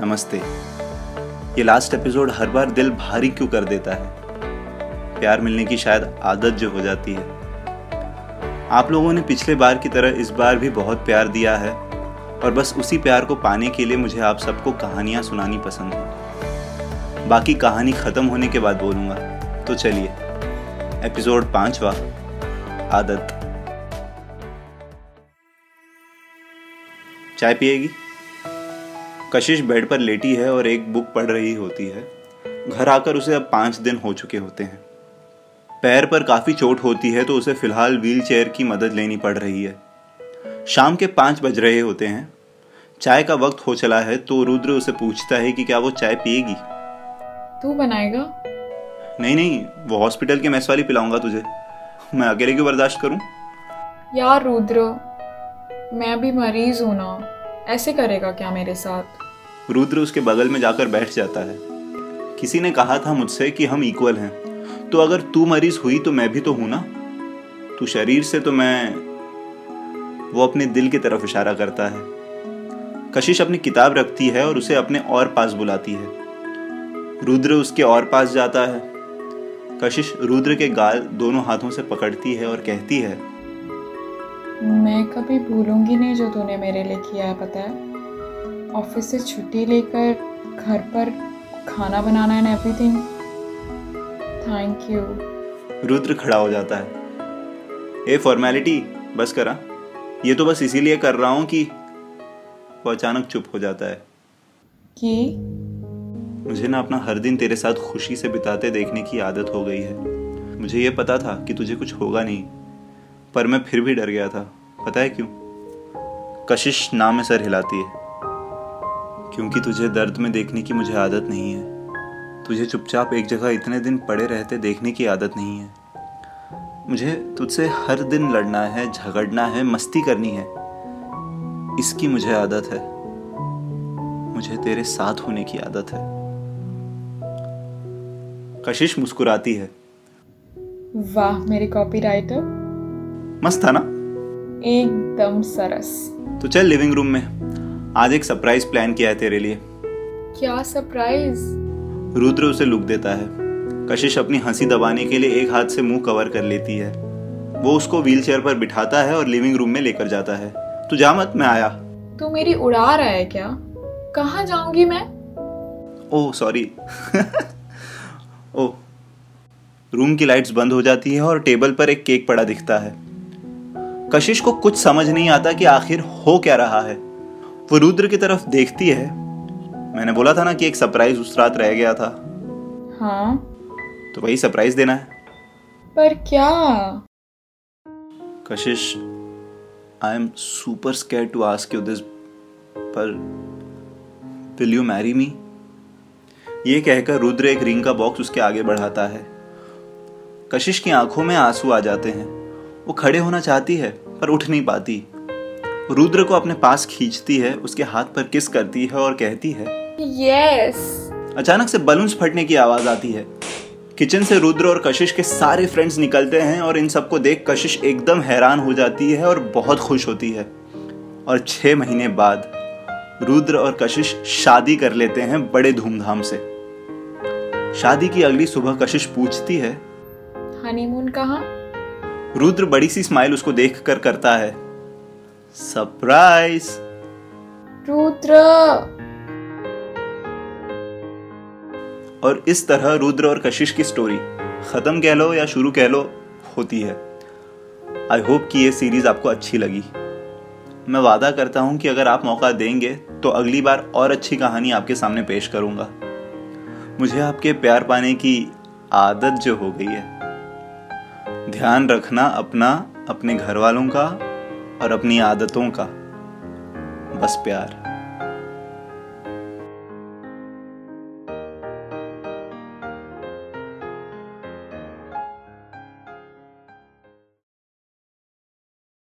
नमस्ते। ये last episode हर बार दिल भारी क्यों कर देता है? प्यार मिलने की शायद आदत जो हो जाती है। आप लोगों ने पिछले बार की तरह इस बार भी बहुत प्यार दिया है और बस उसी प्यार को पाने के लिए मुझे आप सबको कहानियाँ सुनानी पसंद है। बाकी कहानी ख़त्म होने के बाद बोलूँगा। तो चलिए एपिसोड पांचवा, आदत। चाय पिएगी? कशिश बेड पर लेटी है और एक बुक पढ़ रही होती है। घर आकर उसे अब पाँच दिन हो चुके होते हैं। पैर पर काफ़ी चोट होती है तो उसे फ़िलहाल व्हील चेयर की मदद लेनी पड़ रही है। शाम के पाँच बज रहे होते हैं। चाय का वक्त हो चला है तो रुद्र उसे पूछता है कि क्या वो चाय पिएगी? तू बनाएगा? नहीं नहीं वो हॉस्पिटल के मैस वाली पिलाऊँगा तुझे। मैं अकेले क्यों बर्दाश्त करूँ? यार रुद्र मैं भी मरीज़ हूँ ना। ऐसे करेगा क्या मेरे साथ? रुद्र उसके बगल में जाकर बैठ जाता है। किसी ने कहा था मुझसे कि हम इक्वल हैं। तो अगर तू मरीज़ हुई तो मैं भी तो हूँ ना? तू शरीर से तो मैं, वो अपने दिल की तरफ़ इशारा करता है। कशिश अपनी किताब रखती है और उसे अपने और पास बुलाती है। रुद्र उसके और पास जाता है। कशिश रुद्र के गाल दोनों हाथों से पकड़ती है और कहती है मैं कभी भूलूँगी नहीं जो तूने मेरे लिए किया है पता है? ऑफ़िस से छुट्टी लेकर घर पर खाना बनाना and everything thank you Rudra खड़ा हो जाता है। ए फॉर्मेलिटी बस करा। ये तो बस इसीलिए कर रहा हूँ कि वो अचानक चुप हो जाता है। कि? मुझे ना अपना हर दिन तेरे साथ खुशी से बिताते देखने की आदत हो गई है। मुझे ये पता था कि तुझे कुछ होगा नहीं। पर मैं फिर भी डर गया था। पता है क्यों? कशिश नाम सर हिलाती है। क्योंकि तुझे दर्द में देखने की मुझे आदत नहीं है। तुझे चुपचाप एक जगह इतने दिन पड़े रहते देखने की आदत नहीं है। मुझे तुझसे हर दिन लड़ना है, झगड़ना है, मस्ती करनी है। इसकी मुझे आदत है। मुझे तेरे साथ होने की आदत है। कशिश मुस्कुराती है। वाह, मेरे कॉपीराइटर। मस्त था ना? एकदम सरस। तो चल लिविंग रूम में। आज एक सरप्राइज़ प्लान किया है तेरे लिए। क्या सरप्राइज़ रुद्र उसे लुक देता है। कशिश अपनी हँसी दबाने के लिए एक हाथ से मुँह कवर कर लेती है। वो उसको व्हील चेयर पर बिठाता है और लिविंग रूम में लेकर जाता है। तू जा मत मैं आया। तू मेरी उड़ा रहा है क्या? कहाँ जाऊँगी मैं? Oh sorry oh. रूम की लाइट्स बंद हो जाती है और टेबल पर एक केक पड़ा दिखता है। कशिश को कुछ समझ नहीं आता कि आखिर हो क्या रहा है। वो रुद्र की तरफ़ देखती है। मैंने बोला था ना कि एक सरप्राइज़ उस रात रह गया था। हाँ। तो वही सरप्राइज़ देना है। पर क्या? Kashish I am super scared to ask you this पर विल यू मैरी मी ये कहकर रुद्र एक रिंग का बॉक्स उसके आगे बढ़ाता है। कशिश की आँखों में आँसू आ जाते हैं। वो खड़े होना चाहती है पर उठ नहीं पाती। रुद्र को अपने पास खींचती है उसके हाथ पर किस करती है और कहती है यस अचानक से बलून्स फटने की आवाज़ आती है। किचन से रुद्र और कशिश के सारे फ्रेंड्स निकलते हैं और इन सबको देख कशिश एकदम हैरान हो जाती है और बहुत खुश होती है। और छह महीने बाद रुद्र और कशिश शादी कर लेते हैं बड़े धूमधाम से। शादी की अगली सुबह कशिश पूछती है हनीमून कहाँ? रुद्र बड़ी सी स्माइल उसको देख कर करता है। सरप्राइज़ रुद्र! और इस तरह रुद्र और कशिश की स्टोरी खत्म कह लो या शुरू कह लो होती है। आई होप कि ये सीरीज़ आपको अच्छी लगी। मैं वादा करता हूँ कि अगर आप मौका देंगे तो अगली बार और अच्छी कहानी आपके सामने पेश करूँगा। मुझे आपके प्यार पाने की आदत जो हो गई है ध्यान रखना अपना अपने घर वालों का और अपनी आदतों का। बस प्यार।